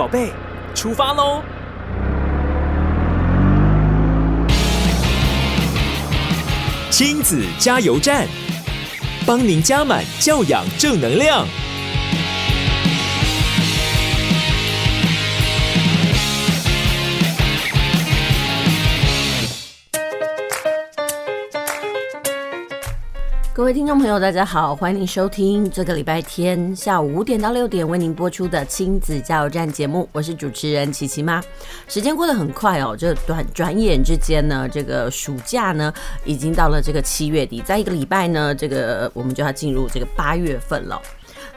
宝贝，出发喽！亲子加油站，帮您加满教养正能量。各位听众朋友，大家好，欢迎收听这个礼拜天下午五点到六点为您播出的亲子加油站节目，我是主持人琪琪妈。时间过得很快哦，这短转眼之间呢，这个暑假呢已经到了这个七月底，在一个礼拜呢，这个我们就要进入这个八月份了。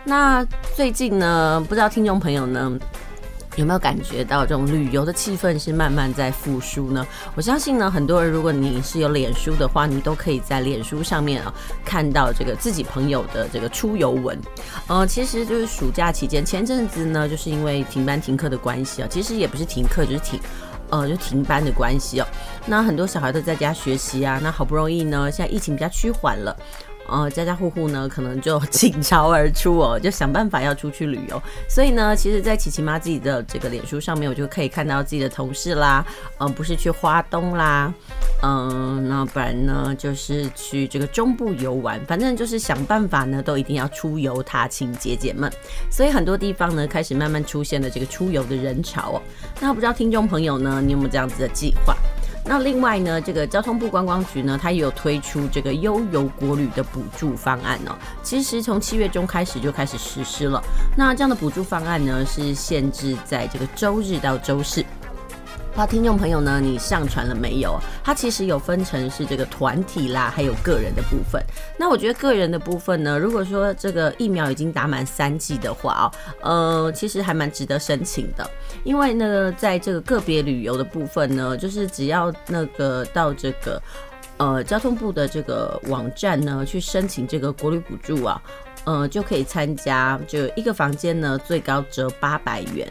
那最近呢，不知道听众朋友呢，有没有感觉到这种旅游的气氛是慢慢在复苏呢？我相信呢，很多人如果你是有脸书的话，你都可以在脸书上面啊看到这个自己朋友的这个出游文。呃，其实就是暑假期间，前阵子呢，就是因为停班停课的关系啊，其实也不是停课，就是停呃就停班的关系哦。那很多小孩都在家学习啊，那好不容易呢，现在疫情比较趋缓了。呃，家家户户呢，可能就 倾巢而出哦，就想办法要出去旅游。所以呢，其实，在琪琪妈自己的这个脸书上面，我就可以看到自己的同事啦，嗯、呃，不是去花东啦，嗯、那不然呢，就是去这个中部游玩，反正就是想办法呢，都一定要出游踏青解解闷。所以很多地方呢，开始慢慢出现了这个出游的人潮哦。那不知道听众朋友呢，你有没有这样子的计划？那另外呢，这个交通部观光局呢，它也有推出这个悠游国旅的补助方案哦。其实从七月中开始就开始实施了。那这样的补助方案呢，是限制在这个周日到周四。不知道听众朋友呢，你上传了没有？它其实有分成是这个团体啦，还有个人的部分。那我觉得个人的部分呢，如果说这个疫苗已经打满三剂的话哦，呃，其实还蛮值得申请的。因为呢，在这个个别旅游的部分呢，就是只要那个到这个呃交通部的这个网站呢去申请这个国旅补助啊，呃，就可以参加，就一个房间呢最高折八百元。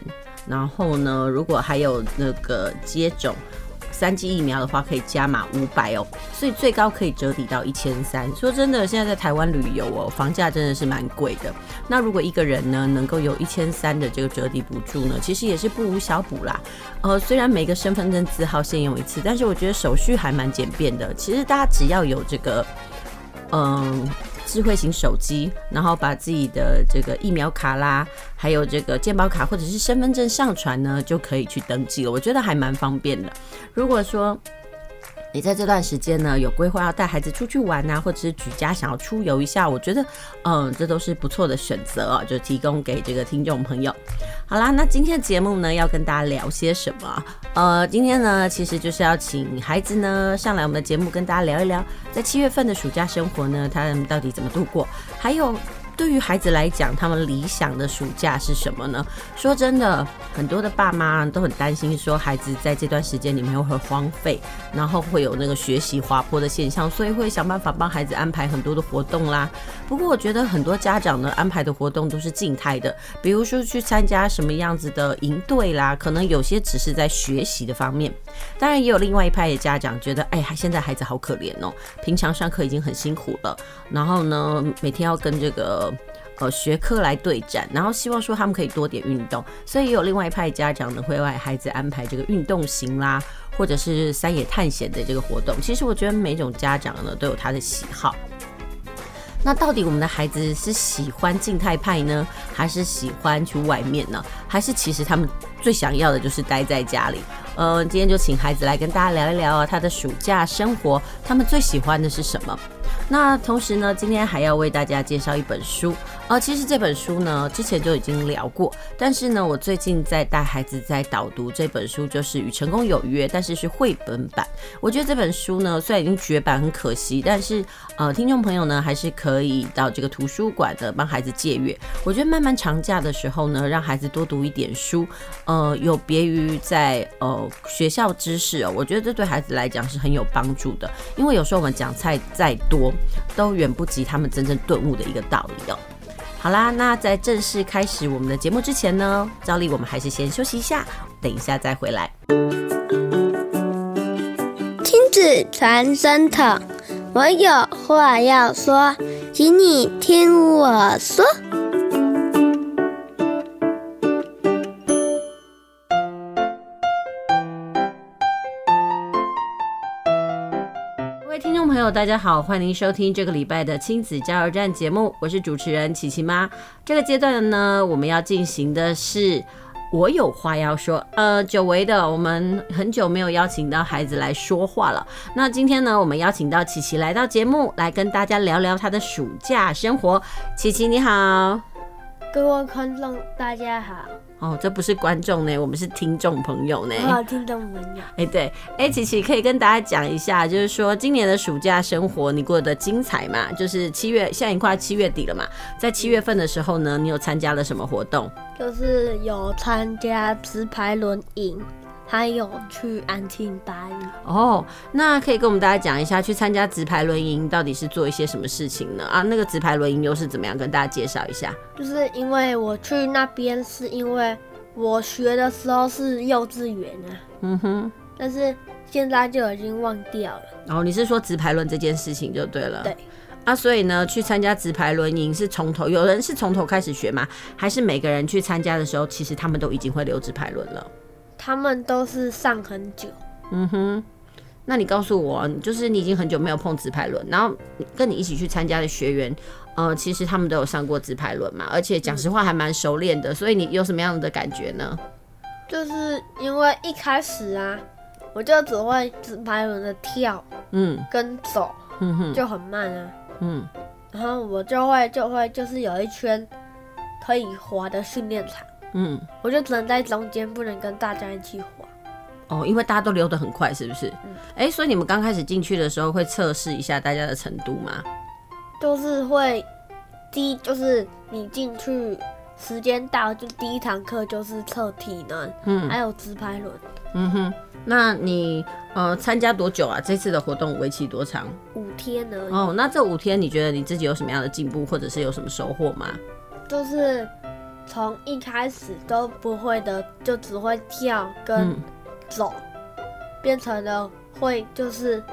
然后呢，如果还有那个接种三剂疫苗的话，可以加码五百哦，所以最高可以折抵到一千三。说真的，现在在台湾旅游哦，房价真的是蛮贵的。那如果一个人呢，能够有一千三的这个折抵补助呢，其实也是不无小补啦。呃，虽然每个身份证字号限用一次，但是我觉得手续还蛮简便的。其实大家只要有这个，嗯、智慧型手机，然后把自己的这个疫苗卡啦，还有这个健保卡或者是身份证上传呢，就可以去登记了。我觉得还蛮方便的。如果说你在这段时间呢，有规划要带孩子出去玩啊，或者是举家想要出游一下，我觉得，嗯，这都是不错的选择啊，就提供给这个听众朋友。好啦，那今天的节目呢，要跟大家聊些什么？呃，今天呢，其实就是要请孩子呢上来我们的节目，跟大家聊一聊，在七月份的暑假生活呢，他们到底怎么度过？还有。对于孩子来讲，他们理想的暑假是什么呢？说真的，很多的爸妈都很担心，说孩子在这段时间里面会荒废，然后会有那个学习滑坡的现象，所以会想办法帮孩子安排很多的活动啦。不过，我觉得很多家长呢安排的活动都是静态的，比如说去参加什么样子的营队啦，可能有些只是在学习的方面。当然，也有另外一派的家长觉得，哎，现在孩子好可怜哦，平常上课已经很辛苦了，然后呢，每天要跟这个。呃，学科来对战，然后希望说他们可以多点运动，所以也有另外一派家长呢，会为孩子安排这个运动型啦，或者是山野探险的这个活动。其实我觉得每种家长呢都有他的喜好。那到底我们的孩子是喜欢静态派呢，还是喜欢去外面呢？还是其实他们最想要的就是待在家里？呃，今天就请孩子来跟大家聊一聊，他的暑假生活，他们最喜欢的是什么？那同时呢，今天还要为大家介绍一本书。呃，其实这本书呢，之前就已经聊过，但是呢，我最近在带孩子在导读这本书，就是《与成功有约》，但是是绘本版。我觉得这本书呢，虽然已经绝版，很可惜，但是呃，听众朋友呢，还是可以到这个图书馆的帮孩子借阅。我觉得漫漫长假的时候呢，让孩子多读一点书，呃，有别于在呃学校知识哦，我觉得这对孩子来讲是很有帮助的，因为有时候我们讲菜再多，都远不及他们真正顿悟的一个道理哦。好啦，那在正式开始我们的节目之前呢，照例我们还是先休息一下，等一下再回来。亲子传声筒，我有话要说，请你听我说。朋友，大家好，欢迎收听这个礼拜的亲子加油站节目，我是主持人琪琪妈。这个阶段呢，我们要进行的是我有话要说。呃，久违的，我们很久没有邀请到孩子来说话了。那今天呢，我们邀请到琪琪来到节目，来跟大家聊聊她的暑假生活。琪琪你好，各位观众大家好。哦，这不是观众呢，我们是听众朋友呢。好，听众朋友。哎，对，哎，琪琪可以跟大家讲一下，就是说今年的暑假生活你过得精彩嘛？就是七月，现在已经快七月底了嘛，在七月份的时候呢，你有参加了什么活动？就是有参加直排轮营。还有去安亲班哦，那可以跟我们大家讲一下，去参加直排轮营到底是做一些什么事情呢？啊，那个直排轮营又是怎么样？跟大家介绍一下。就是因为我去那边，是因为我学的时候是幼稚园啊，嗯哼，但是现在就已经忘掉了。哦，你是说直排轮这件事情就对了。对。啊，所以呢，去参加直排轮营是从头，有人是从头开始学吗？还是每个人去参加的时候，其实他们都已经会溜直排轮了？他们都是上很久，嗯哼。那你告诉我，就是你已经很久没有碰直排轮，然后跟你一起去参加的学员，呃，其实他们都有上过直排轮嘛，而且讲实话还蛮熟练的，所以你有什么样的感觉呢？就是因为一开始啊，我就只会直排轮的跳，嗯，跟走，嗯哼，就很慢啊，嗯，然后我就会就会就是有一圈可以滑的训练场。嗯，我就只能在中间，不能跟大家一起滑。哦，因为大家都溜得很快，是不是？嗯。哎、欸，所以你们刚开始进去的时候会测试一下大家的程度吗？就是会，第一就是你进去时间到，就第一堂课就是测体能，嗯，还有直排轮。嗯哼，那你呃参加多久啊？这次的活动为期多长？五天而已。哦，那这五天你觉得你自己有什么样的进步，或者是有什么收获吗？就是。从一开始都不会的，就只会跳跟走，嗯、变成了会就是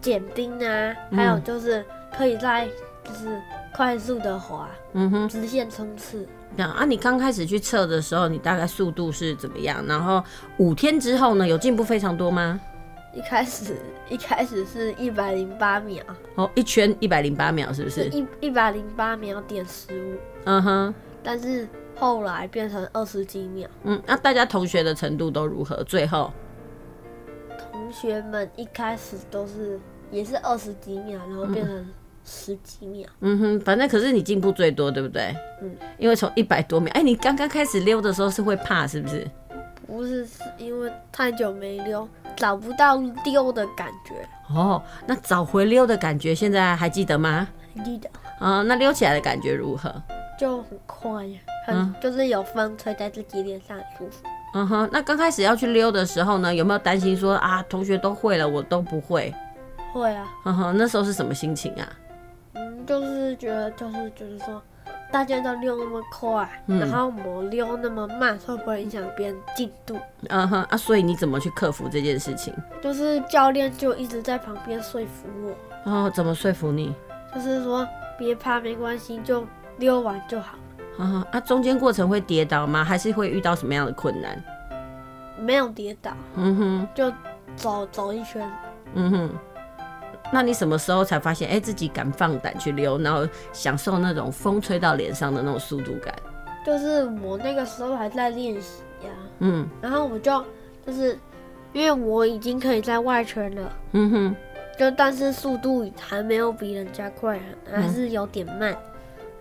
减冰啊，嗯、还有就是可以在就是快速的滑，嗯哼，直线冲刺。这样啊，你刚开始去测的时候，你大概速度是怎么样？然后五天之后呢，有进步非常多吗？一开始一开始是一百零八秒，哦，一圈一百零八秒是不是？一一百零八秒点十五，嗯哼，但是。后来变成二十几秒。嗯，那大家同学的程度都如何？最后，同学们一开始都是也是二十几秒，然后变成十几秒。嗯哼，反正可是你进步最多，对不对？嗯，因为从一百多秒，哎、欸，你刚刚开始溜的时候是会怕，是不是？不是，是因为太久没溜，找不到溜的感觉。哦，那找回溜的感觉，现在还记得吗？还记得。啊、嗯，那溜起来的感觉如何？就很快呀。嗯，就是有风吹在自己脸上很舒服。嗯哼，那刚开始要去溜的时候呢，有没有担心说啊，同学都会了，我都不会？会啊。嗯哼，那时候是什么心情啊？嗯，就是觉得，就是就是说，大家都溜那么快，嗯、然后我溜那么慢，会不会影响别人进度？嗯哼，啊，所以你怎么去克服这件事情？就是教练就一直在旁边说服我。哦，怎么说服你？就是说别怕，没关系，就溜完就好。啊，啊，中间过程会跌倒吗？还是会遇到什么样的困难？没有跌倒，嗯哼，就走走一圈，嗯哼。那你什么时候才发现，哎、欸，自己敢放胆去溜，然后享受那种风吹到脸上的那种速度感？就是我那个时候还在练习呀，嗯，然后我就就是因为我已经可以在外圈了，嗯哼，就但是速度还没有比人家快，还是有点慢。嗯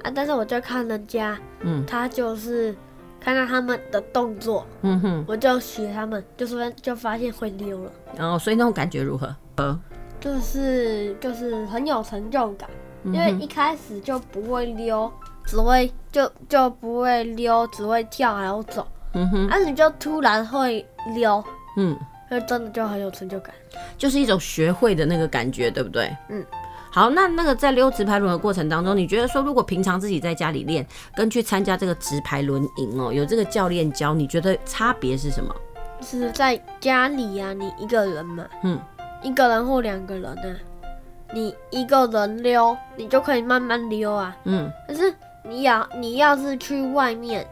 啊！但是我就看人家，嗯，他就是看到他们的动作，嗯哼，我就学他们，就是就发现会溜了。然后，所以那种感觉如何？呃，就是就是很有成就感，因为一开始就不会溜，只会就就不会溜，只会跳还要走，嗯哼，啊你就突然会溜，嗯，就真的就很有成就感，就是一种学会的那个感觉，对不对？嗯。好，那那个在溜直排轮的过程当中，你觉得说，如果平常自己在家里练，跟去参加这个直排轮营哦，有这个教练教，你觉得差别是什么？是在家里呀、啊，你一个人嘛，嗯，一个人或两个人呢、啊，你一个人溜，你就可以慢慢溜啊，嗯，可是你要你要是去外面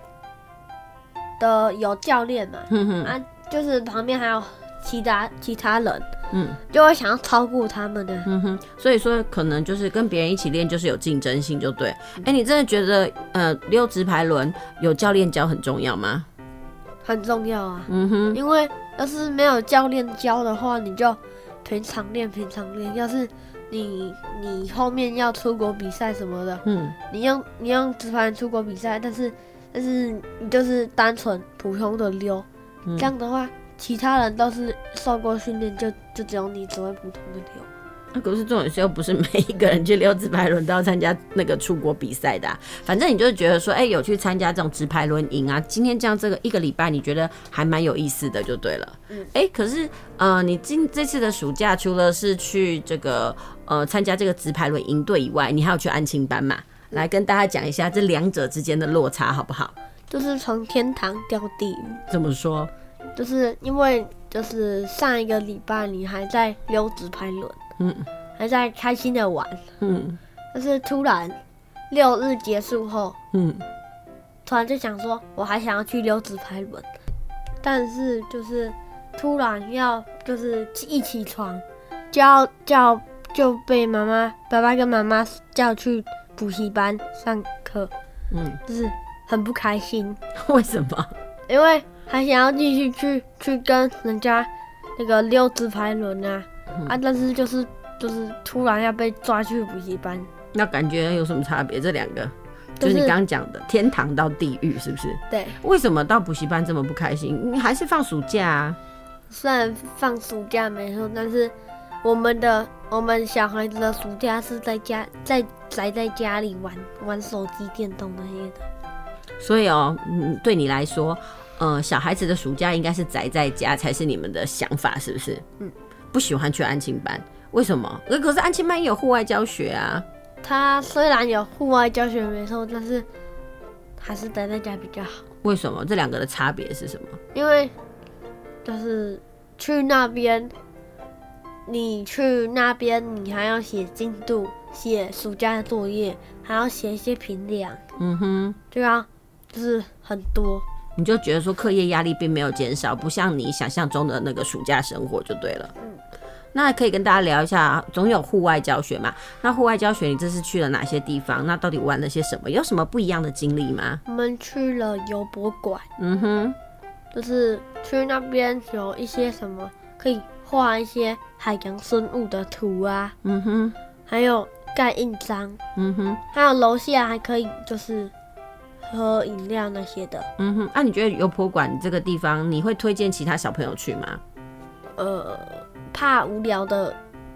的有教练嘛，嗯哼，啊，就是旁边还有其他其他人，嗯，就会想要超过他们的。嗯哼，所以说可能就是跟别人一起练，就是有竞争性，就对。哎、你真的觉得呃溜直排轮有教练教很重要吗？很重要啊。嗯哼，因为要是没有教练教的话，你就平常练，平常练。要是你你后面要出国比赛什么的，嗯，你用你用直排轮出国比赛，但是但是你就是单纯普通的溜，嗯、这样的话，其他人都是受过训练，就就只有你只会普通的溜。那可是这种时候不是每一个人去溜直排轮都要参加那个出国比赛的、啊，反正你就是觉得说，哎、欸，有去参加这种直排轮营啊，今天这样这个一个礼拜，你觉得还蛮有意思的，就对了。嗯，哎、欸，可是呃，你今这次的暑假除了是去这个。呃，参加这个直排轮营队以外，你还有去安亲班嘛？来跟大家讲一下这两者之间的落差好不好？就是从天堂掉地狱。怎么说？就是因为就是上一个礼拜你还在溜直排轮，嗯，还在开心的玩，嗯，但是突然六日结束后，嗯，突然就想说我还想要去溜直排轮，但是就是突然要就是一起床就要叫。就被妈妈、爸爸跟妈妈叫去补习班上课，嗯，就是很不开心。为什么？因为还想要继续去去跟人家那个溜直排轮啊、嗯、啊，但是就是就是突然要被抓去补习班，那感觉有什么差别？这两个就是你刚刚讲的天堂到地狱，是不是？对。为什么到补习班这么不开心？你还是放暑假啊？虽然放暑假没错，但是。我们的我们小孩子的暑假是在家在宅在家里玩玩手机、电动那些的。所以哦，嗯，对你来说，呃，小孩子的暑假应该是宅在家才是你们的想法，是不是？嗯，不喜欢去安亲班，为什么？可是安亲班也有户外教学啊。他虽然有户外教学没错，但是还是待在家比较好。为什么？这两个的差别是什么？因为就是去那边。你去那边，你还要写进度，写暑假的作业，还要写一些评量。嗯哼，对啊，就是很多。你就觉得说课业压力并没有减少，不像你想象中的那个暑假生活就对了。嗯，那可以跟大家聊一下，总有户外教学嘛？那户外教学，你这次去了哪些地方？那到底玩了些什么？有什么不一样的经历吗？我们去了游博馆。嗯哼，就是去那边有一些什么可以。画一些海洋生物的图啊，嗯哼，还有盖印章，嗯哼，还有楼下还可以就是喝饮料那些的，嗯哼。那、啊、你觉得油婆馆这个地方，你会推荐其他小朋友去吗？呃，怕无聊的，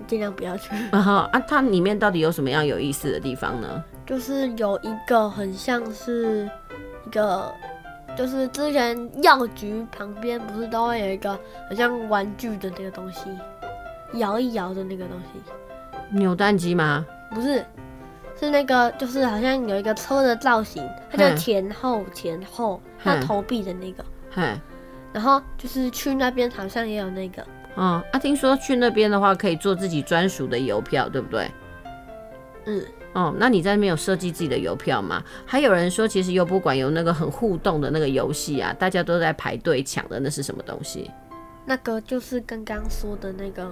尽量不要去。啊 哈，啊，它里面到底有什么样有意思的地方呢？就是有一个很像是一个。就是之前药局旁边不是都会有一个很像玩具的那个东西，摇一摇的那个东西，扭蛋机吗？不是，是那个就是好像有一个车的造型，它就前后前后，它投币的那个。嘿，然后就是去那边好像也有那个。嗯，啊，听说去那边的话可以做自己专属的邮票，对不对？嗯。哦，那你在那边有设计自己的邮票吗？还有人说，其实邮博馆有那个很互动的那个游戏啊，大家都在排队抢的，那是什么东西？那个就是刚刚说的那个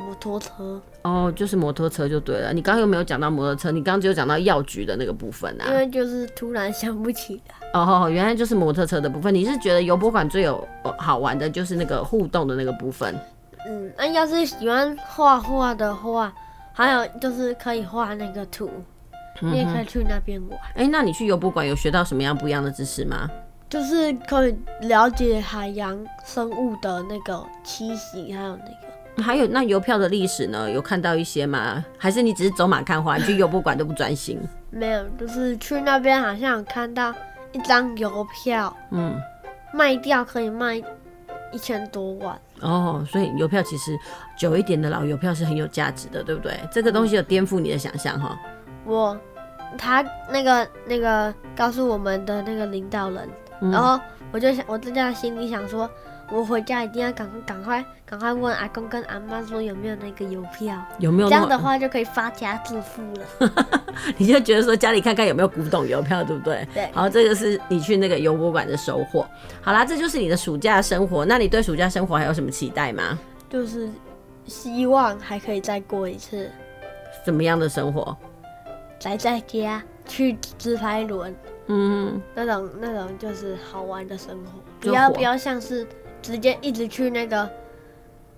摩托车。哦，就是摩托车就对了。你刚刚有没有讲到摩托车？你刚刚只有讲到药局的那个部分啊。因为就是突然想不起来。哦，原来就是摩托车的部分。你是觉得游博馆最有好玩的就是那个互动的那个部分？嗯，那要是喜欢画画的话。还有就是可以画那个图，你也可以去那边玩。哎、欸，那你去游博馆有学到什么样不一样的知识吗？就是可以了解海洋生物的那个栖息，还有那个，还有那邮票的历史呢？有看到一些吗？还是你只是走马看花？你去油博馆都不专心？没有，就是去那边好像有看到一张邮票，嗯，卖掉可以卖一千多万。哦，所以邮票其实久一点的老邮票是很有价值的，对不对？这个东西有颠覆你的想象哈。我他那个那个告诉我们的那个领导人，嗯、然后我就想，我就在心里想说。我回家一定要赶快赶快赶快问阿公跟阿妈说有没有那个邮票，有没有？这样的话就可以发家致富了。你就觉得说家里看看有没有古董邮票，对不对？对。好，这个是你去那个邮博馆的收获。好啦，这就是你的暑假生活。那你对暑假生活还有什么期待吗？就是希望还可以再过一次。什么样的生活？宅在家，去自拍轮，嗯，那种那种就是好玩的生活，不要不要像是直接一直去那个。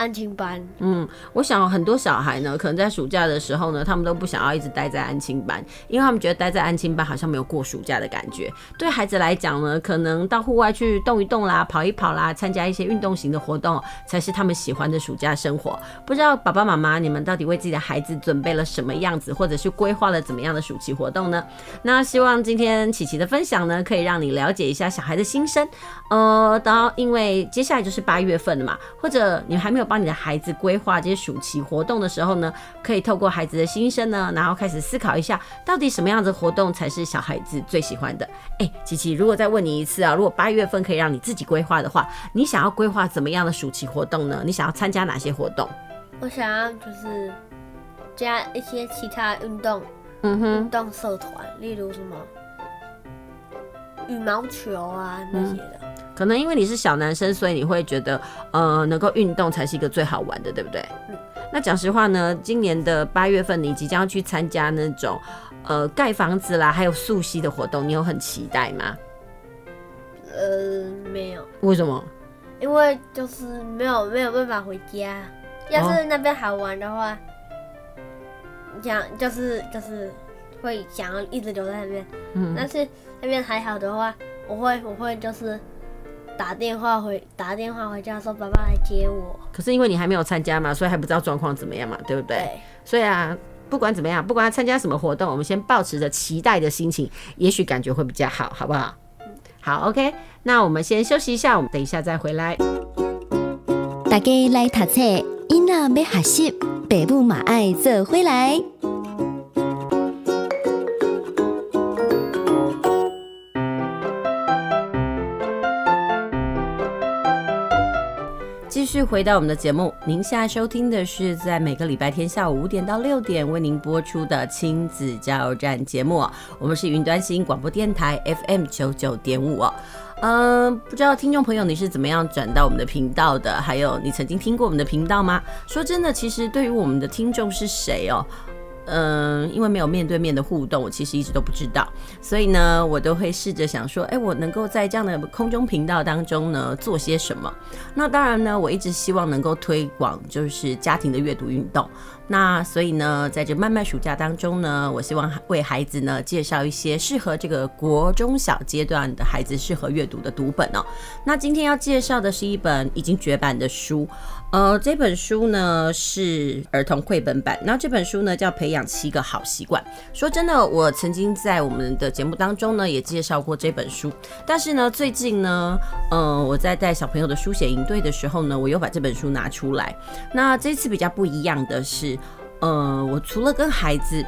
安亲班，嗯，我想很多小孩呢，可能在暑假的时候呢，他们都不想要一直待在安亲班，因为他们觉得待在安亲班好像没有过暑假的感觉。对孩子来讲呢，可能到户外去动一动啦，跑一跑啦，参加一些运动型的活动，才是他们喜欢的暑假生活。不知道爸爸妈妈，你们到底为自己的孩子准备了什么样子，或者是规划了怎么样的暑期活动呢？那希望今天琪琪的分享呢，可以让你了解一下小孩的心声。呃，当因为接下来就是八月份了嘛，或者你还没有。帮你的孩子规划这些暑期活动的时候呢，可以透过孩子的心声呢，然后开始思考一下，到底什么样子的活动才是小孩子最喜欢的。哎、欸，琪琪，如果再问你一次啊，如果八月份可以让你自己规划的话，你想要规划怎么样的暑期活动呢？你想要参加哪些活动？我想要就是加一些其他运动，嗯哼，运动社团，例如什么羽毛球啊那些的。嗯可能因为你是小男生，所以你会觉得，呃，能够运动才是一个最好玩的，对不对？嗯。那讲实话呢，今年的八月份，你即将要去参加那种，呃，盖房子啦，还有溯溪的活动，你有很期待吗？呃，没有。为什么？因为就是没有没有办法回家。要是那边好玩的话，想、哦、就是就是会想要一直留在那边。嗯。但是那边还好的话，我会我会就是。打电话回打电话回家说爸爸来接我，可是因为你还没有参加嘛，所以还不知道状况怎么样嘛，对不对？对。所以啊，不管怎么样，不管他参加什么活动，我们先抱持着期待的心情，也许感觉会比较好，好不好？嗯、好，OK。那我们先休息一下，我们等一下再回来。大家来读册，囡仔要学习，爸母嘛爱做回来。继续回到我们的节目，您现在收听的是在每个礼拜天下午五点到六点为您播出的亲子加油站节目。我们是云端新广播电台 FM 九九点五。嗯，不知道听众朋友你是怎么样转到我们的频道的？还有你曾经听过我们的频道吗？说真的，其实对于我们的听众是谁哦？嗯，因为没有面对面的互动，我其实一直都不知道，所以呢，我都会试着想说，哎，我能够在这样的空中频道当中呢，做些什么？那当然呢，我一直希望能够推广就是家庭的阅读运动。那所以呢，在这漫漫暑假当中呢，我希望为孩子呢介绍一些适合这个国中小阶段的孩子适合阅读的读本哦。那今天要介绍的是一本已经绝版的书。呃，这本书呢是儿童绘本版，那这本书呢叫《培养七个好习惯》。说真的，我曾经在我们的节目当中呢也介绍过这本书，但是呢最近呢，嗯、呃，我在带小朋友的书写营队的时候呢，我又把这本书拿出来。那这次比较不一样的是，呃，我除了跟孩子。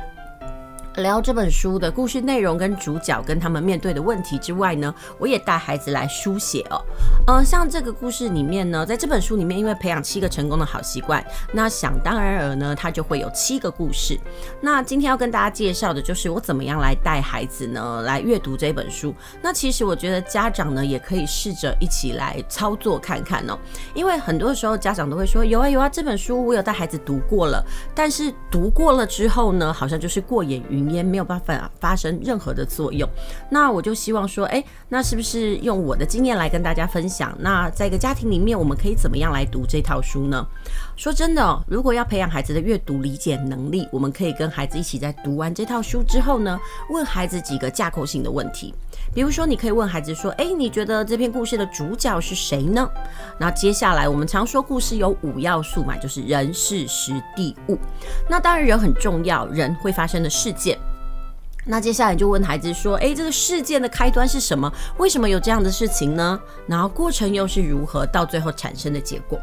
聊这本书的故事内容跟主角跟他们面对的问题之外呢，我也带孩子来书写哦。呃，像这个故事里面呢，在这本书里面，因为培养七个成功的好习惯，那想当然尔呢，它就会有七个故事。那今天要跟大家介绍的就是我怎么样来带孩子呢来阅读这本书。那其实我觉得家长呢也可以试着一起来操作看看哦，因为很多时候家长都会说有啊有啊，这本书我有带孩子读过了，但是读过了之后呢，好像就是过眼云。也没有办法发生任何的作用，那我就希望说，哎，那是不是用我的经验来跟大家分享？那在一个家庭里面，我们可以怎么样来读这套书呢？说真的，如果要培养孩子的阅读理解能力，我们可以跟孩子一起在读完这套书之后呢，问孩子几个架构性的问题。比如说，你可以问孩子说，哎，你觉得这篇故事的主角是谁呢？那接下来我们常说故事有五要素嘛，就是人、事、时、地、物。那当然人很重要，人会发生的事件。那接下来就问孩子说：“诶，这个事件的开端是什么？为什么有这样的事情呢？然后过程又是如何？到最后产生的结果？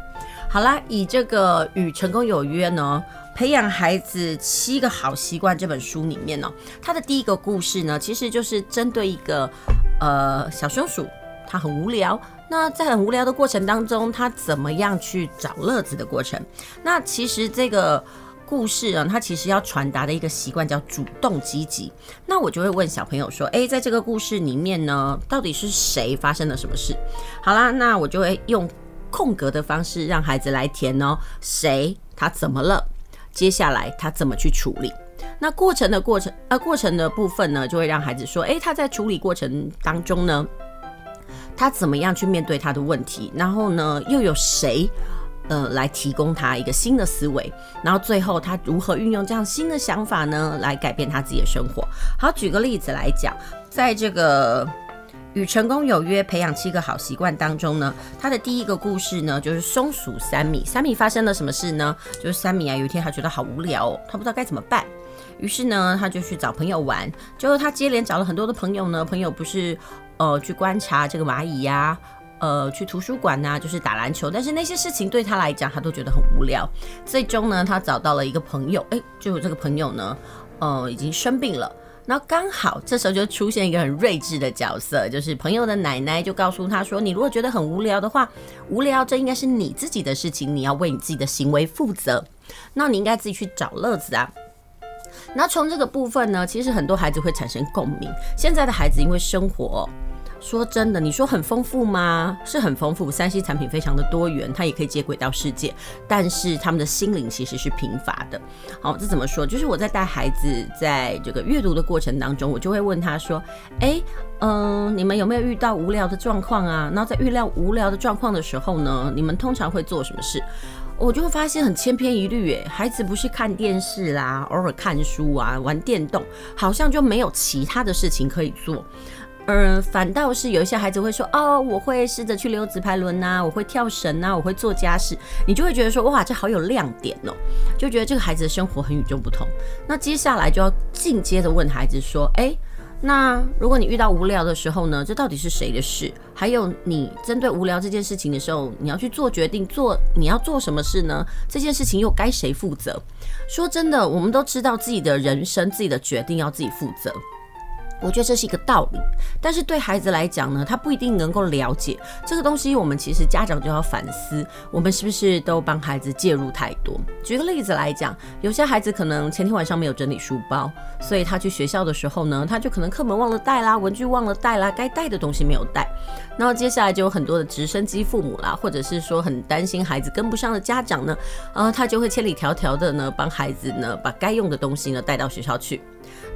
好啦，以这个《与成功有约》呢，培养孩子七个好习惯这本书里面呢，它的第一个故事呢，其实就是针对一个呃小松鼠，它很无聊。那在很无聊的过程当中，它怎么样去找乐子的过程？那其实这个。故事啊，它其实要传达的一个习惯叫主动积极。那我就会问小朋友说：“诶，在这个故事里面呢，到底是谁发生了什么事？”好啦，那我就会用空格的方式让孩子来填哦，谁他怎么了？接下来他怎么去处理？那过程的过程呃过程的部分呢，就会让孩子说，诶，他在处理过程当中呢，他怎么样去面对他的问题？然后呢，又有谁呃来提供他一个新的思维？然后最后他如何运用这样新的想法呢，来改变他自己的生活？好，举个例子来讲，在这个。与成功有约，培养七个好习惯当中呢，他的第一个故事呢，就是松鼠三米。三米发生了什么事呢？就是三米啊，有一天他觉得好无聊哦，他不知道该怎么办，于是呢，他就去找朋友玩。结果他接连找了很多的朋友呢，朋友不是呃去观察这个蚂蚁呀，呃去图书馆呐，就是打篮球，但是那些事情对他来讲，他都觉得很无聊。最终呢，他找到了一个朋友，诶，就这个朋友呢，呃，已经生病了。然后刚好这时候就出现一个很睿智的角色，就是朋友的奶奶就告诉他说：“你如果觉得很无聊的话，无聊这应该是你自己的事情，你要为你自己的行为负责。那你应该自己去找乐子啊。”那从这个部分呢，其实很多孩子会产生共鸣。现在的孩子因为生活。说真的，你说很丰富吗？是很丰富三 C 产品非常的多元，它也可以接轨到世界。但是他们的心灵其实是贫乏的。好，这怎么说？就是我在带孩子在这个阅读的过程当中，我就会问他说：“诶，嗯，你们有没有遇到无聊的状况啊？然后在遇到无聊的状况的时候呢，你们通常会做什么事？”我就会发现很千篇一律，诶，孩子不是看电视啦，偶尔看书啊，玩电动，好像就没有其他的事情可以做。嗯，反倒是有一些孩子会说，哦，我会试着去溜直排轮呐，我会跳绳呐，我会做家事，你就会觉得说，哇，这好有亮点哦，就觉得这个孩子的生活很与众不同。那接下来就要进阶的问孩子说，诶，那如果你遇到无聊的时候呢，这到底是谁的事？还有你针对无聊这件事情的时候，你要去做决定，做你要做什么事呢？这件事情又该谁负责？说真的，我们都知道自己的人生，自己的决定要自己负责。我觉得这是一个道理，但是对孩子来讲呢，他不一定能够了解这个东西。我们其实家长就要反思，我们是不是都帮孩子介入太多？举个例子来讲，有些孩子可能前天晚上没有整理书包，所以他去学校的时候呢，他就可能课本忘了带啦，文具忘了带啦，该带的东西没有带。然后接下来就有很多的直升机父母啦，或者是说很担心孩子跟不上的家长呢，呃，他就会千里迢迢的呢帮孩子呢把该用的东西呢带到学校去。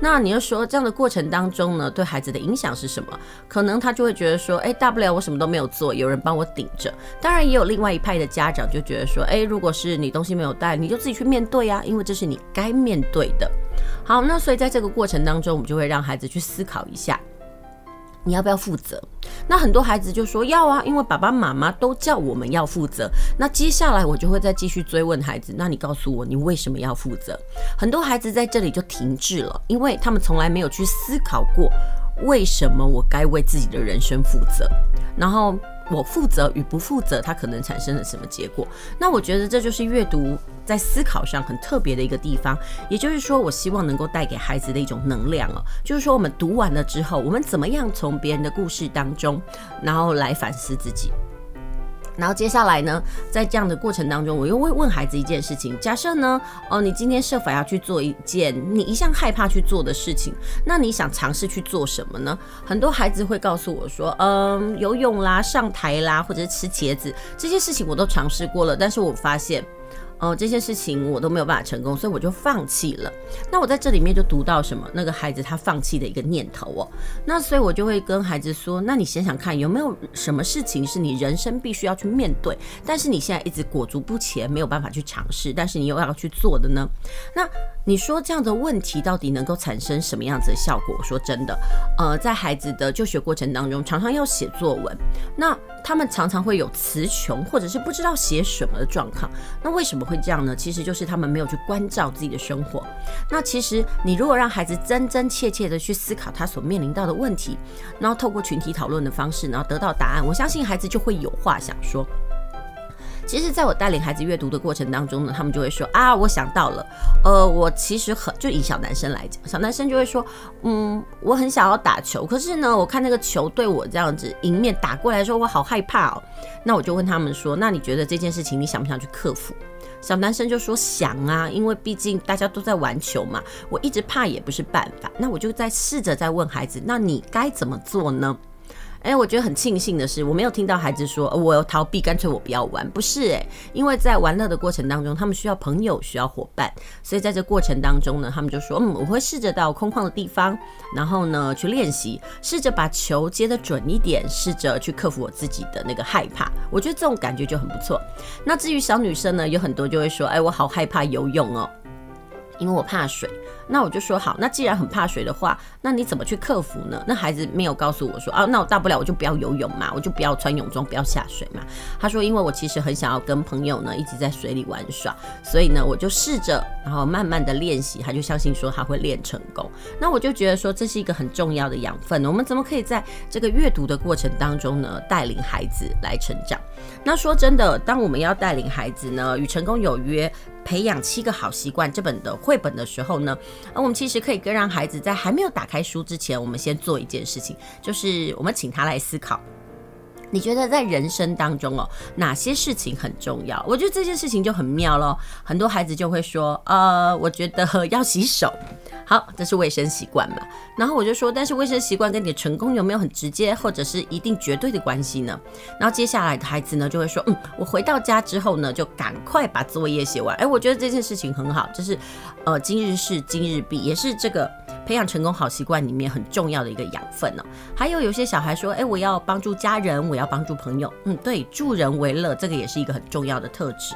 那你又说这样的过程当中呢，对孩子的影响是什么？可能他就会觉得说，哎，大不了我什么都没有做，有人帮我顶着。当然也有另外一派的家长就觉得说，哎，如果是你东西没有带，你就自己去面对呀，因为这是你该面对的。好，那所以在这个过程当中，我们就会让孩子去思考一下。你要不要负责？那很多孩子就说要啊，因为爸爸妈妈都叫我们要负责。那接下来我就会再继续追问孩子，那你告诉我，你为什么要负责？很多孩子在这里就停滞了，因为他们从来没有去思考过，为什么我该为自己的人生负责，然后。我负责与不负责，它可能产生了什么结果？那我觉得这就是阅读在思考上很特别的一个地方。也就是说，我希望能够带给孩子的一种能量哦，就是说我们读完了之后，我们怎么样从别人的故事当中，然后来反思自己。然后接下来呢，在这样的过程当中，我又会问孩子一件事情：假设呢，哦，你今天设法要去做一件你一向害怕去做的事情，那你想尝试去做什么呢？很多孩子会告诉我说，嗯，游泳啦、上台啦，或者是吃茄子，这些事情我都尝试过了，但是我发现。哦，这些事情我都没有办法成功，所以我就放弃了。那我在这里面就读到什么？那个孩子他放弃的一个念头哦。那所以我就会跟孩子说：那你想想看，有没有什么事情是你人生必须要去面对，但是你现在一直裹足不前，没有办法去尝试，但是你又要去做的呢？那你说这样的问题到底能够产生什么样子的效果？说真的，呃，在孩子的就学过程当中，常常要写作文，那他们常常会有词穷或者是不知道写什么的状况。那为什么会这样呢？其实就是他们没有去关照自己的生活。那其实你如果让孩子真真切切的去思考他所面临到的问题，然后透过群体讨论的方式，然后得到答案，我相信孩子就会有话想说。其实，在我带领孩子阅读的过程当中呢，他们就会说啊，我想到了，呃，我其实很就以小男生来讲，小男生就会说，嗯，我很想要打球，可是呢，我看那个球对我这样子迎面打过来的时候，我好害怕哦。那我就问他们说，那你觉得这件事情你想不想去克服？小男生就说想啊，因为毕竟大家都在玩球嘛，我一直怕也不是办法。那我就在试着在问孩子，那你该怎么做呢？哎，我觉得很庆幸的是，我没有听到孩子说，我要逃避，干脆我不要玩。不是哎，因为在玩乐的过程当中，他们需要朋友，需要伙伴，所以在这过程当中呢，他们就说，嗯，我会试着到空旷的地方，然后呢去练习，试着把球接得准一点，试着去克服我自己的那个害怕。我觉得这种感觉就很不错。那至于小女生呢，有很多就会说，哎，我好害怕游泳哦，因为我怕水。那我就说好，那既然很怕水的话，那你怎么去克服呢？那孩子没有告诉我说啊，那我大不了我就不要游泳嘛，我就不要穿泳装，不要下水嘛。他说，因为我其实很想要跟朋友呢一直在水里玩耍，所以呢我就试着，然后慢慢的练习，他就相信说他会练成功。那我就觉得说这是一个很重要的养分，我们怎么可以在这个阅读的过程当中呢带领孩子来成长？那说真的，当我们要带领孩子呢与成功有约。培养七个好习惯这本的绘本的时候呢，我们其实可以跟让孩子在还没有打开书之前，我们先做一件事情，就是我们请他来思考。你觉得在人生当中哦，哪些事情很重要？我觉得这件事情就很妙咯。很多孩子就会说，呃，我觉得 要洗手。好，这是卫生习惯嘛。然后我就说，但是卫生习惯跟你的成功有没有很直接或者是一定绝对的关系呢？然后接下来的孩子呢就会说，嗯，我回到家之后呢，就赶快把作业写完。哎，我觉得这件事情很好，就是呃，今日事今日毕，也是这个培养成功好习惯里面很重要的一个养分哦。还有有些小孩说，哎，我要帮助家人，我要帮助朋友。嗯，对，助人为乐，这个也是一个很重要的特质。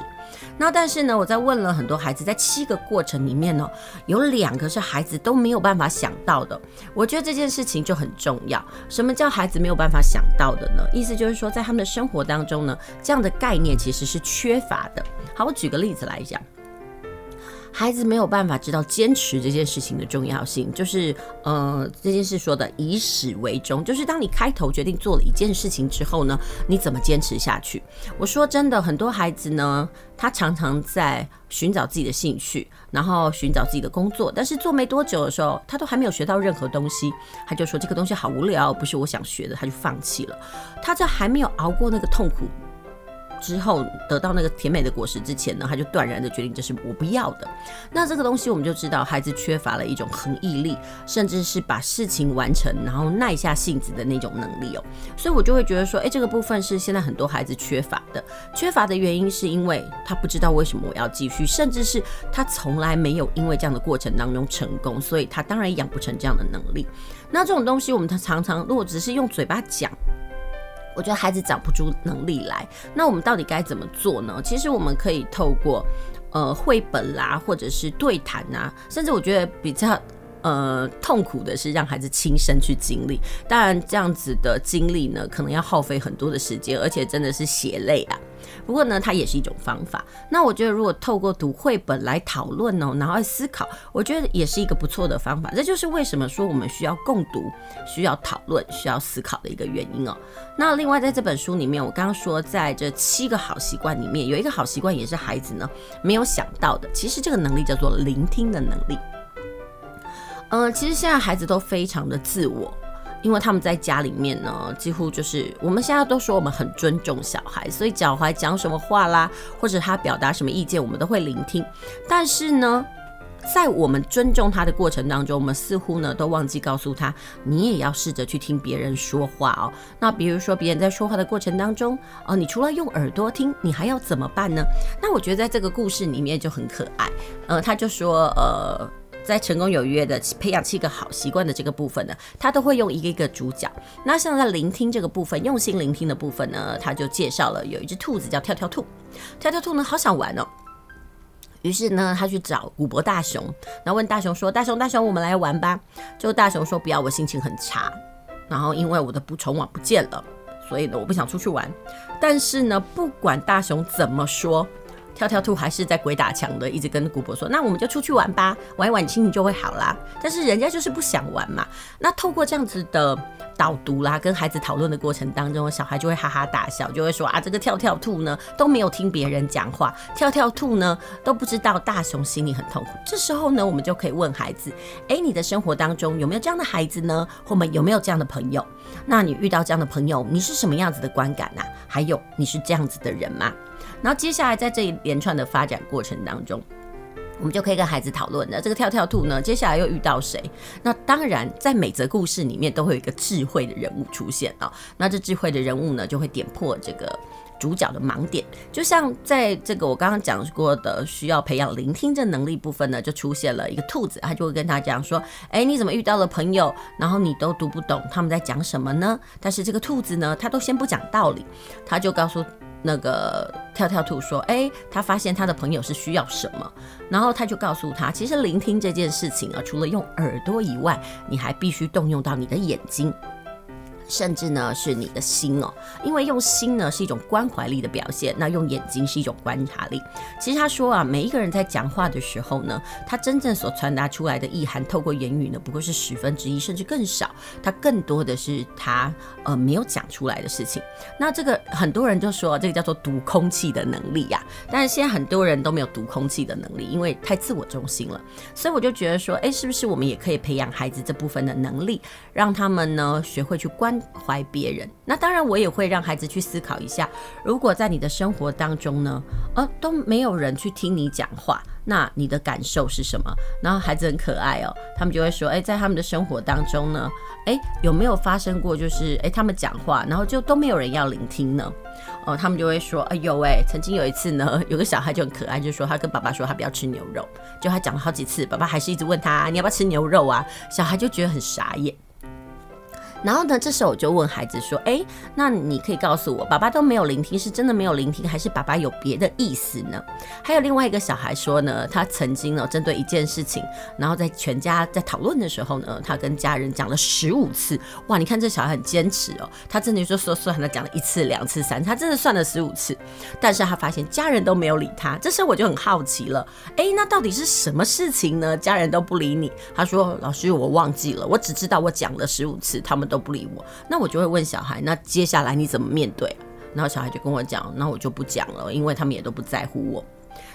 那但是呢，我在问了很多孩子，在七个过程里面呢，有两个是孩子都没有办法想到的。我觉得这件事情就很重要。什么叫孩子没有办法想到的呢？意思就是说，在他们的生活当中呢，这样的概念其实是缺乏的。好，我举个例子来讲。孩子没有办法知道坚持这件事情的重要性，就是呃这件事说的以始为终，就是当你开头决定做了一件事情之后呢，你怎么坚持下去？我说真的，很多孩子呢，他常常在寻找自己的兴趣，然后寻找自己的工作，但是做没多久的时候，他都还没有学到任何东西，他就说这个东西好无聊，不是我想学的，他就放弃了。他在还没有熬过那个痛苦。之后得到那个甜美的果实之前呢，他就断然的决定这是我不要的。那这个东西我们就知道，孩子缺乏了一种恒毅力，甚至是把事情完成，然后耐下性子的那种能力哦。所以我就会觉得说，哎，这个部分是现在很多孩子缺乏的。缺乏的原因是因为他不知道为什么我要继续，甚至是他从来没有因为这样的过程当中成功，所以他当然养不成这样的能力。那这种东西我们常常如果只是用嘴巴讲。我觉得孩子长不出能力来，那我们到底该怎么做呢？其实我们可以透过呃绘本啦，或者是对谈啊，甚至我觉得比较呃痛苦的是让孩子亲身去经历。当然这样子的经历呢，可能要耗费很多的时间，而且真的是血泪啊。不过呢，它也是一种方法。那我觉得，如果透过读绘本来讨论哦，然后思考，我觉得也是一个不错的方法。这就是为什么说我们需要共读、需要讨论、需要思考的一个原因哦。那另外，在这本书里面，我刚刚说，在这七个好习惯里面，有一个好习惯也是孩子呢没有想到的。其实这个能力叫做聆听的能力。呃，其实现在孩子都非常的自我。因为他们在家里面呢，几乎就是我们现在都说我们很尊重小孩，所以小孩讲什么话啦，或者他表达什么意见，我们都会聆听。但是呢，在我们尊重他的过程当中，我们似乎呢都忘记告诉他，你也要试着去听别人说话哦。那比如说别人在说话的过程当中，哦，你除了用耳朵听，你还要怎么办呢？那我觉得在这个故事里面就很可爱。呃，他就说，呃。在成功有约的培养七个好习惯的这个部分呢，他都会用一个一个主角。那像在聆听这个部分，用心聆听的部分呢，他就介绍了有一只兔子叫跳跳兔。跳跳兔呢，好想玩哦。于是呢，他去找古博大熊，然后问大熊说：“大熊，大熊，我们来玩吧。”就大熊说：“不要，我心情很差。然后因为我的捕虫网不见了，所以呢，我不想出去玩。但是呢，不管大熊怎么说。”跳跳兔还是在鬼打墙的，一直跟古柏说：“那我们就出去玩吧，玩一玩心情就会好啦。”但是人家就是不想玩嘛。那透过这样子的导读啦，跟孩子讨论的过程当中，小孩就会哈哈大笑，就会说：“啊，这个跳跳兔呢都没有听别人讲话，跳跳兔呢都不知道大熊心里很痛苦。”这时候呢，我们就可以问孩子：“哎，你的生活当中有没有这样的孩子呢？或们有没有这样的朋友？那你遇到这样的朋友，你是什么样子的观感呢？还有，你是这样子的人吗？”然后接下来在这一连串的发展过程当中，我们就可以跟孩子讨论的。这个跳跳兔呢，接下来又遇到谁？那当然，在每则故事里面都会有一个智慧的人物出现啊。那这智慧的人物呢，就会点破这个主角的盲点。就像在这个我刚刚讲过的，需要培养聆听这能力部分呢，就出现了一个兔子，他就会跟他讲说：“哎，你怎么遇到了朋友，然后你都读不懂他们在讲什么呢？”但是这个兔子呢，他都先不讲道理，他就告诉。那个跳跳兔说：“哎，他发现他的朋友是需要什么，然后他就告诉他，其实聆听这件事情啊，除了用耳朵以外，你还必须动用到你的眼睛。”甚至呢是你的心哦，因为用心呢是一种关怀力的表现，那用眼睛是一种观察力。其实他说啊，每一个人在讲话的时候呢，他真正所传达出来的意涵，透过言语呢，不过是十分之一，甚至更少。他更多的是他呃没有讲出来的事情。那这个很多人就说这个叫做读空气的能力呀，但是现在很多人都没有读空气的能力，因为太自我中心了。所以我就觉得说，哎，是不是我们也可以培养孩子这部分的能力，让他们呢学会去观。怀别人，那当然我也会让孩子去思考一下，如果在你的生活当中呢，呃，都没有人去听你讲话，那你的感受是什么？然后孩子很可爱哦，他们就会说，哎，在他们的生活当中呢，哎，有没有发生过就是，哎，他们讲话，然后就都没有人要聆听呢？哦，他们就会说，哎呦喂，曾经有一次呢，有个小孩就很可爱，就说他跟爸爸说他不要吃牛肉，就他讲了好几次，爸爸还是一直问他，你要不要吃牛肉啊？小孩就觉得很傻眼。然后呢，这时候我就问孩子说：“哎，那你可以告诉我，爸爸都没有聆听，是真的没有聆听，还是爸爸有别的意思呢？”还有另外一个小孩说呢，他曾经呢针对一件事情，然后在全家在讨论的时候呢，他跟家人讲了十五次。哇，你看这小孩很坚持哦，他真的说说算他讲了一次、两次、三次，他真的算了十五次。但是他发现家人都没有理他，这时候我就很好奇了，哎，那到底是什么事情呢？家人都不理你？他说：“老师，我忘记了，我只知道我讲了十五次，他们。”都不理我，那我就会问小孩，那接下来你怎么面对？然后小孩就跟我讲，那我就不讲了，因为他们也都不在乎我。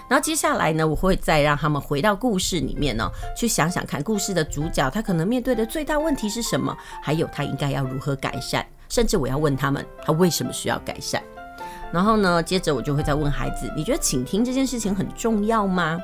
然后接下来呢，我会再让他们回到故事里面呢，去想想看故事的主角他可能面对的最大问题是什么，还有他应该要如何改善，甚至我要问他们他为什么需要改善。然后呢，接着我就会再问孩子，你觉得倾听这件事情很重要吗？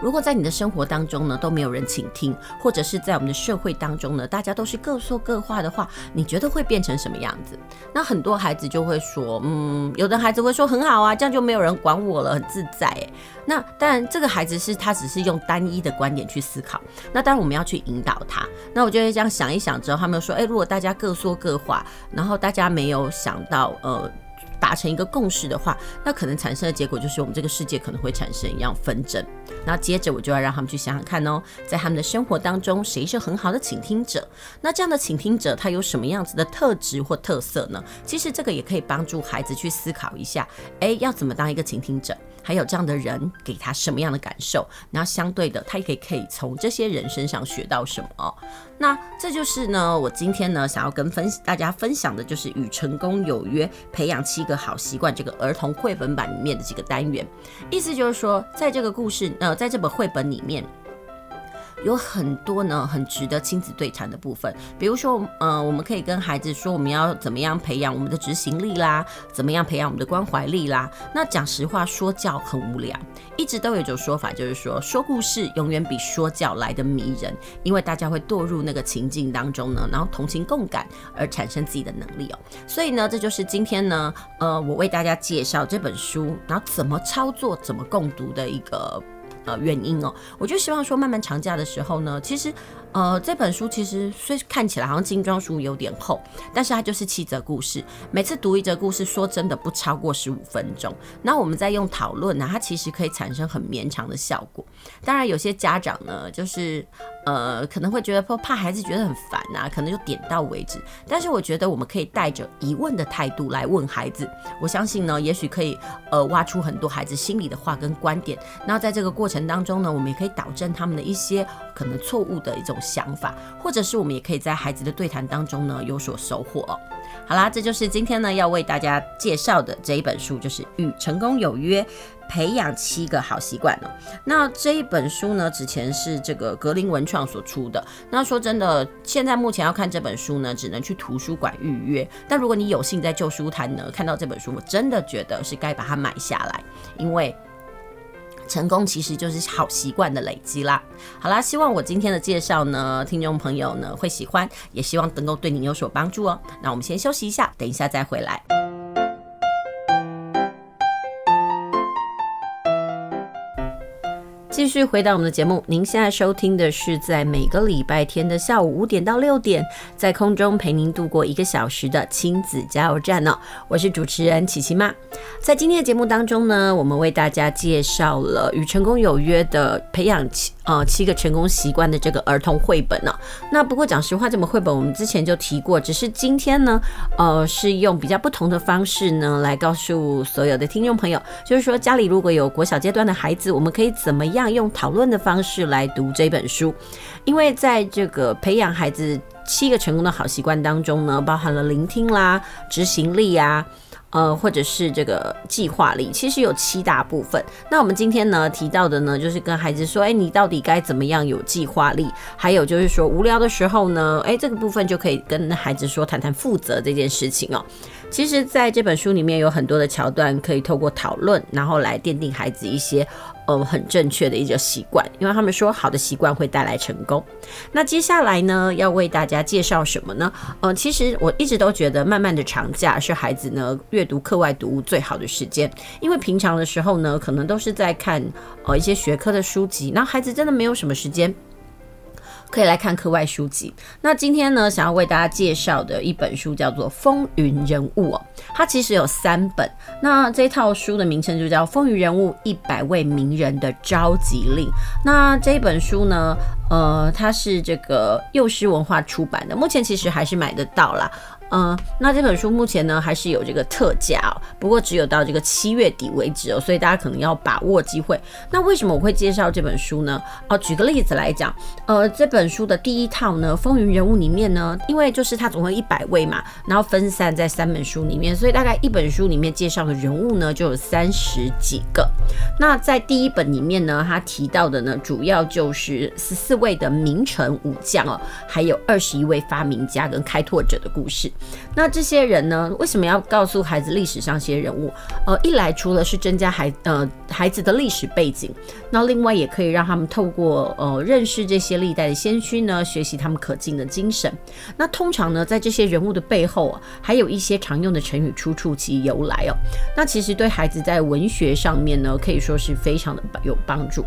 如果在你的生活当中呢，都没有人倾听，或者是在我们的社会当中呢，大家都是各说各话的话，你觉得会变成什么样子？那很多孩子就会说，嗯，有的孩子会说很好啊，这样就没有人管我了，很自在诶。那当然，这个孩子是他只是用单一的观点去思考。那当然我们要去引导他。那我就会这样想一想之后，他们说，诶，如果大家各说各话，然后大家没有想到，呃。达成一个共识的话，那可能产生的结果就是我们这个世界可能会产生一样纷争。那接着我就要让他们去想想看哦，在他们的生活当中，谁是很好的倾听者？那这样的倾听者他有什么样子的特质或特色呢？其实这个也可以帮助孩子去思考一下，诶，要怎么当一个倾听者？还有这样的人给他什么样的感受？然后相对的，他也可以可以从这些人身上学到什么？那这就是呢，我今天呢想要跟分大家分享的，就是《与成功有约》培养七个好习惯这个儿童绘本版里面的几个单元。意思就是说，在这个故事呃，在这本绘本里面。有很多呢，很值得亲子对谈的部分。比如说，呃，我们可以跟孩子说，我们要怎么样培养我们的执行力啦，怎么样培养我们的关怀力啦。那讲实话，说教很无聊，一直都有一种说法，就是说说故事永远比说教来的迷人，因为大家会堕入那个情境当中呢，然后同情共感而产生自己的能力哦。所以呢，这就是今天呢，呃，我为大家介绍这本书，然后怎么操作、怎么共读的一个。呃，原因哦，我就希望说，慢慢长假的时候呢，其实。呃，这本书其实虽看起来好像精装书有点厚，但是它就是七则故事，每次读一则故事，说真的不超过十五分钟。那我们再用讨论呢，它其实可以产生很绵长的效果。当然，有些家长呢，就是呃可能会觉得怕怕孩子觉得很烦啊，可能就点到为止。但是我觉得我们可以带着疑问的态度来问孩子，我相信呢，也许可以呃挖出很多孩子心里的话跟观点。那在这个过程当中呢，我们也可以导正他们的一些可能错误的一种。想法，或者是我们也可以在孩子的对谈当中呢有所收获哦。好啦，这就是今天呢要为大家介绍的这一本书，就是《与成功有约：培养七个好习惯》哦。那这一本书呢，之前是这个格林文创所出的。那说真的，现在目前要看这本书呢，只能去图书馆预约。但如果你有幸在旧书摊呢看到这本书，我真的觉得是该把它买下来，因为。成功其实就是好习惯的累积啦。好啦，希望我今天的介绍呢，听众朋友呢会喜欢，也希望能够对你有所帮助哦。那我们先休息一下，等一下再回来。继续回到我们的节目，您现在收听的是在每个礼拜天的下午五点到六点，在空中陪您度过一个小时的亲子加油站呢。我是主持人琪琪妈。在今天的节目当中呢，我们为大家介绍了与成功有约的培养七呃七个成功习惯的这个儿童绘本呢。那不过讲实话，这本绘本我们之前就提过，只是今天呢，呃，是用比较不同的方式呢来告诉所有的听众朋友，就是说家里如果有国小阶段的孩子，我们可以怎么样用讨论的方式来读这本书，因为在这个培养孩子七个成功的好习惯当中呢，包含了聆听啦、执行力呀、啊，呃，或者是这个计划力，其实有七大部分。那我们今天呢提到的呢，就是跟孩子说，哎，你到底该怎么样有计划力？还有就是说，无聊的时候呢，哎，这个部分就可以跟孩子说，谈谈负责这件事情哦。其实，在这本书里面有很多的桥段，可以透过讨论，然后来奠定孩子一些呃很正确的一个习惯，因为他们说好的习惯会带来成功。那接下来呢，要为大家介绍什么呢？呃，其实我一直都觉得，慢慢的长假是孩子呢阅读课外读物最好的时间，因为平常的时候呢，可能都是在看呃一些学科的书籍，那孩子真的没有什么时间。可以来看课外书籍。那今天呢，想要为大家介绍的一本书叫做《风云人物》哦，它其实有三本。那这套书的名称就叫《风云人物：一百位名人的召集令》。那这本书呢，呃，它是这个幼狮文化出版的，目前其实还是买得到啦。嗯，那这本书目前呢还是有这个特价哦，不过只有到这个七月底为止哦，所以大家可能要把握机会。那为什么我会介绍这本书呢？哦，举个例子来讲，呃，这本书的第一套呢，《风云人物》里面呢，因为就是它总共一百位嘛，然后分散在三本书里面，所以大概一本书里面介绍的人物呢就有三十几个。那在第一本里面呢，他提到的呢，主要就是十四位的名臣武将哦，还有二十一位发明家跟开拓者的故事。那这些人呢，为什么要告诉孩子历史上些人物？呃，一来除了是增加孩呃孩子的历史背景，那另外也可以让他们透过呃认识这些历代的先驱呢，学习他们可敬的精神。那通常呢，在这些人物的背后啊，还有一些常用的成语出处及由来哦。那其实对孩子在文学上面呢，可以说是非常的有帮助。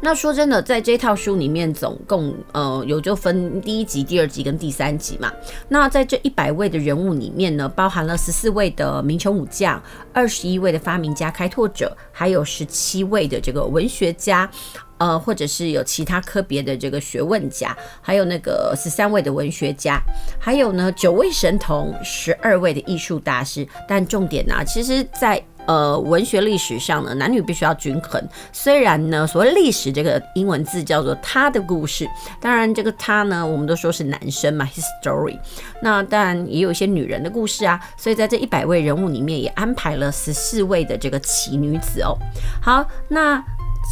那说真的，在这套书里面，总共呃有就分第一集、第二集跟第三集嘛。那在这一百位的人物里面呢，包含了十四位的名臣武将，二十一位的发明家、开拓者，还有十七位的这个文学家，呃，或者是有其他科别的这个学问家，还有那个十三位的文学家，还有呢九位神童，十二位的艺术大师。但重点呢、其实在呃，文学历史上呢，男女必须要均衡。虽然呢，所谓历史这个英文字叫做他的故事，当然这个他呢，我们都说是男生嘛，his story。那当然也有一些女人的故事啊。所以在这一百位人物里面，也安排了十四位的这个奇女子哦。好，那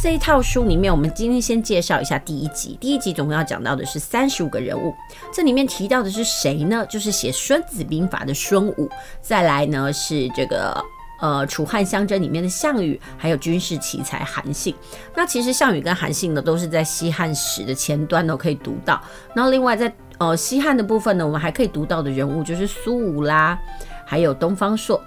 这一套书里面，我们今天先介绍一下第一集。第一集总共要讲到的是三十五个人物，这里面提到的是谁呢？就是写《孙子兵法》的孙武。再来呢是这个。呃，楚汉相争里面的项羽，还有军事奇才韩信。那其实项羽跟韩信呢，都是在西汉史的前端都可以读到。然后另外在呃西汉的部分呢，我们还可以读到的人物就是苏武啦，还有东方朔。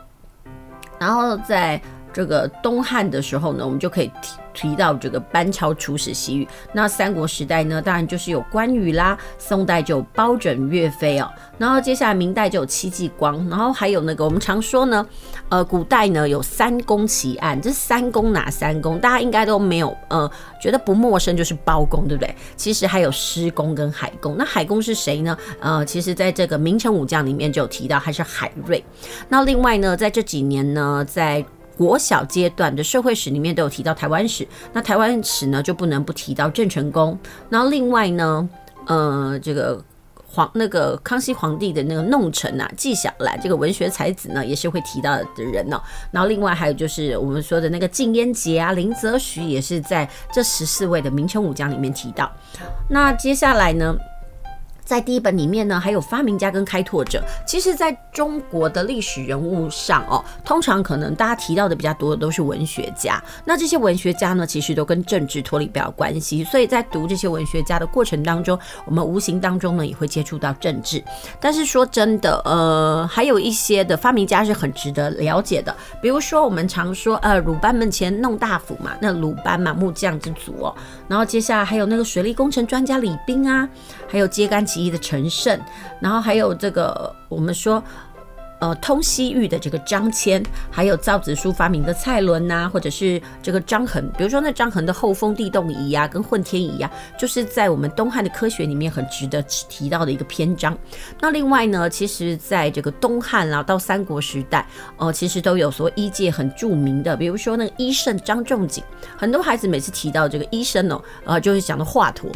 然后在这个东汉的时候呢，我们就可以提到这个班超出使西域。那三国时代呢，当然就是有关羽啦。宋代就有包拯、岳飞哦。然后接下来明代就有戚继光。然后还有那个我们常说呢，呃，古代呢有三公奇案。这三公哪三公？大家应该都没有呃觉得不陌生，就是包公，对不对？其实还有施公跟海公。那海公是谁呢？呃，其实在这个名臣武将里面就有提到，他是海瑞。那另外呢，在这几年呢，在国小阶段的社会史里面都有提到台湾史，那台湾史呢就不能不提到郑成功。然后另外呢，呃，这个皇那个康熙皇帝的那个弄臣啊，纪晓岚这个文学才子呢也是会提到的人呢、然后另外还有就是我们说的那个敬烟节啊，林则徐也是在这十四位的名臣武将里面提到。那接下来呢？在第一本里面呢，还有发明家跟开拓者。其实，在中国的历史人物上哦，通常可能大家提到的比较多的都是文学家。那这些文学家呢，其实都跟政治脱离不了关系。所以在读这些文学家的过程当中，我们无形当中呢也会接触到政治。但是说真的，呃，还有一些的发明家是很值得了解的。比如说，我们常说，呃，鲁班门前弄大斧嘛，那鲁班嘛，木匠之祖哦。然后接下来还有那个水利工程专家李冰啊，还有揭竿义的陈胜，然后还有这个我们说，呃，通西域的这个张骞，还有造纸术发明的蔡伦呐、或者是这个张衡，比如说那张衡的后封地动仪呀、跟混天仪呀、啊，就是在我们东汉的科学里面很值得提到的一个篇章。那另外呢，其实在这个东汉啊到三国时代，呃，其实都有所医界很著名的，比如说那个医圣张仲景，很多孩子每次提到这个医生哦，呃，就是讲的华佗。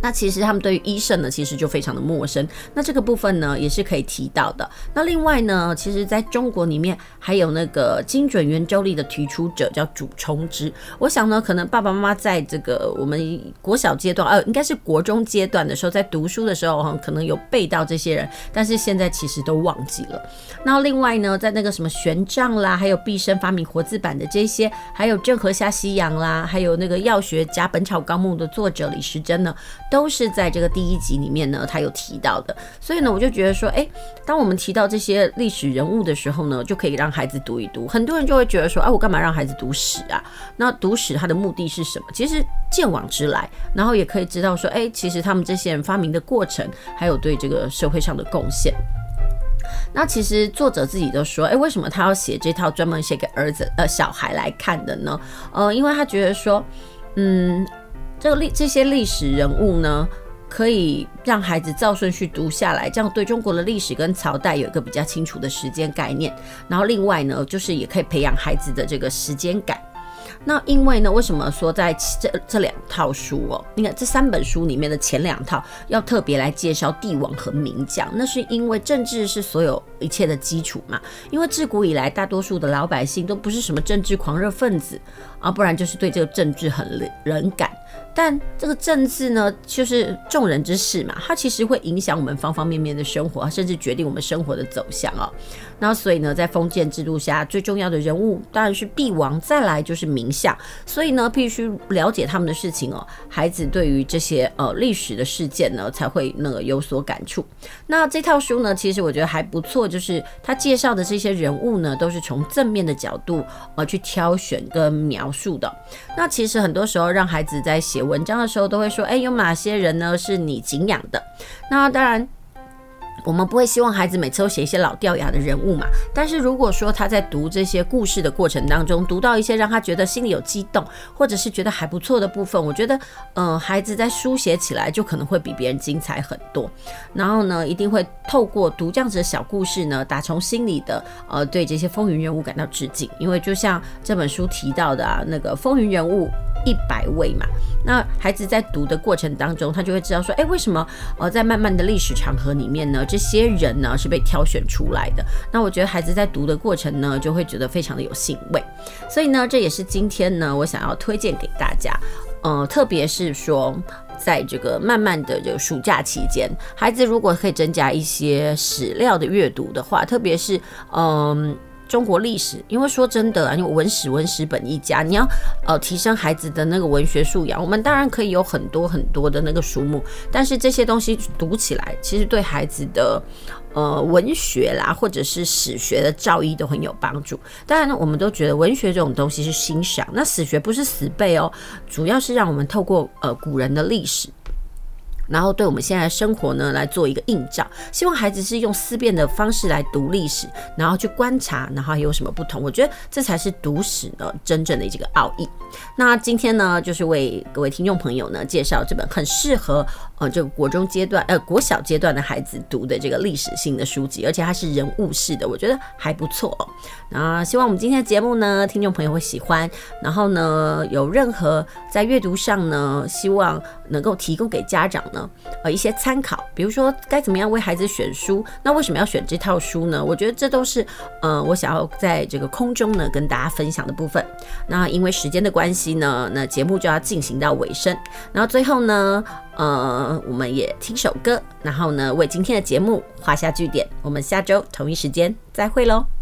那其实他们对于医圣呢，其实就非常的陌生。那这个部分呢，也是可以提到的。那另外呢，其实在中国里面还有那个精准圆周率的提出者叫祖冲之。我想呢，可能爸爸妈妈在这个我们国小阶段，呃，应该是国中阶段的时候，在读书的时候哈，可能有背到这些人，但是现在其实都忘记了。那另外呢，在那个什么玄奘啦，还有毕生发明活字版的这些，还有郑和下西洋啦，还有那个药学家《本草纲目》的作者李时珍呢。都是在这个第一集里面呢，他有提到的，所以呢，我就觉得说，哎，当我们提到这些历史人物的时候呢，就可以让孩子读一读。很多人就会觉得说，哎，我干嘛让孩子读史啊？那读史它的目的是什么？其实见往知来，然后也可以知道说，哎，其实他们这些人发明的过程，还有对这个社会上的贡献。那其实作者自己都说，哎，为什么他要写这套专门写给儿子呃小孩来看的呢？呃，因为他觉得说，嗯。这个历这些历史人物呢，可以让孩子照顺序读下来，这样对中国的历史跟朝代有一个比较清楚的时间概念。然后另外呢，就是也可以培养孩子的这个时间感。那因为呢，为什么说在这这两套书哦？你看这三本书里面的前两套要特别来介绍帝王和名将，那是因为政治是所有一切的基础嘛。因为自古以来，大多数的老百姓都不是什么政治狂热分子啊，不然就是对这个政治很冷感。但这个政治呢，就是众人之事嘛，它其实会影响我们方方面面的生活，甚至决定我们生活的走向哦。那所以呢，在封建制度下，最重要的人物当然是帝王，再来就是名相。所以呢，必须了解他们的事情哦，孩子对于这些呃历史的事件呢，才会那个有所感触。那这套书呢，其实我觉得还不错，就是他介绍的这些人物呢，都是从正面的角度呃去挑选跟描述的。那其实很多时候让孩子在写文章的时候都会说，哎，有哪些人呢是你敬仰的？那当然。我们不会希望孩子每次都写一些老掉牙的人物嘛，但是如果说他在读这些故事的过程当中，读到一些让他觉得心里有激动，或者是觉得还不错的部分，我觉得，呃，孩子在书写起来就可能会比别人精彩很多。然后呢，一定会透过读这样子的小故事呢，打从心里的，呃，对这些风云人物感到致敬。因为就像这本书提到的啊，那个风云人物。一百位嘛，那孩子在读的过程当中，他就会知道说，哎，为什么呃，在漫漫的历史长河里面呢，这些人呢是被挑选出来的？那我觉得孩子在读的过程呢，就会觉得非常的有兴味。所以呢，这也是今天呢，我想要推荐给大家，呃，特别是说，在这个慢慢的这个暑假期间，孩子如果可以增加一些史料的阅读的话，特别是嗯。中国历史，因为说真的啊，因为文史文史本一家，你要呃提升孩子的那个文学素养，我们当然可以有很多很多的那个书目，但是这些东西读起来，其实对孩子的呃文学啦，或者是史学的造诣都很有帮助。当然呢，我们都觉得文学这种东西是欣赏，那史学不是死背哦，主要是让我们透过呃古人的历史。然后对我们现在生活呢来做一个映照，希望孩子是用思辨的方式来读历史，然后去观察，然后有什么不同？我觉得这才是读史的真正的这个奥义。那今天呢，就是为各位听众朋友呢介绍这本很适合呃这个国中阶段呃国小阶段的孩子读的这个历史性的书籍，而且它是人物式的，我觉得还不错哦。那希望我们今天的节目呢，听众朋友会喜欢。然后呢，有任何在阅读上呢，希望能够提供给家长呢。呃，一些参考，比如说该怎么样为孩子选书，那为什么要选这套书呢？我觉得这都是，呃，我想要在这个空中呢跟大家分享的部分。那因为时间的关系呢，那节目就要进行到尾声。然后最后呢，呃，我们也听首歌，然后呢为今天的节目画下句点。我们下周同一时间再会喽。